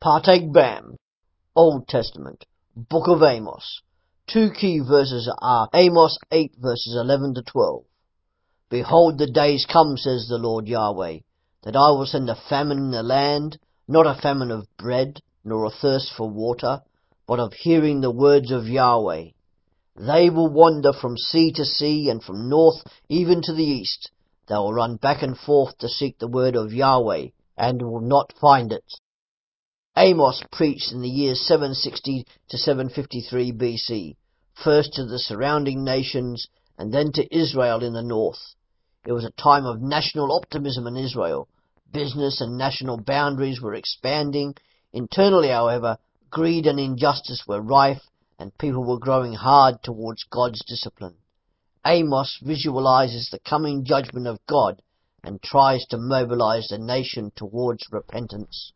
Partake Bam, Old Testament, Book of Amos. Two key verses are Amos 8 verses 11 to 12. Behold, the days come, says the Lord Yahweh, that I will send a famine in the land, not a famine of bread, nor a thirst for water, but of hearing the words of Yahweh. They will wander from sea to sea, and from north even to the east. They will run back and forth to seek the word of Yahweh, and will not find it. Amos preached in the years 760 to 753 BC, first to the surrounding nations, and then to Israel in the north. It was a time of national optimism in Israel. Business and national boundaries were expanding. Internally, however, greed and injustice were rife, and people were growing hard towards God's discipline. Amos visualizes the coming judgment of God and tries to mobilize the nation towards repentance.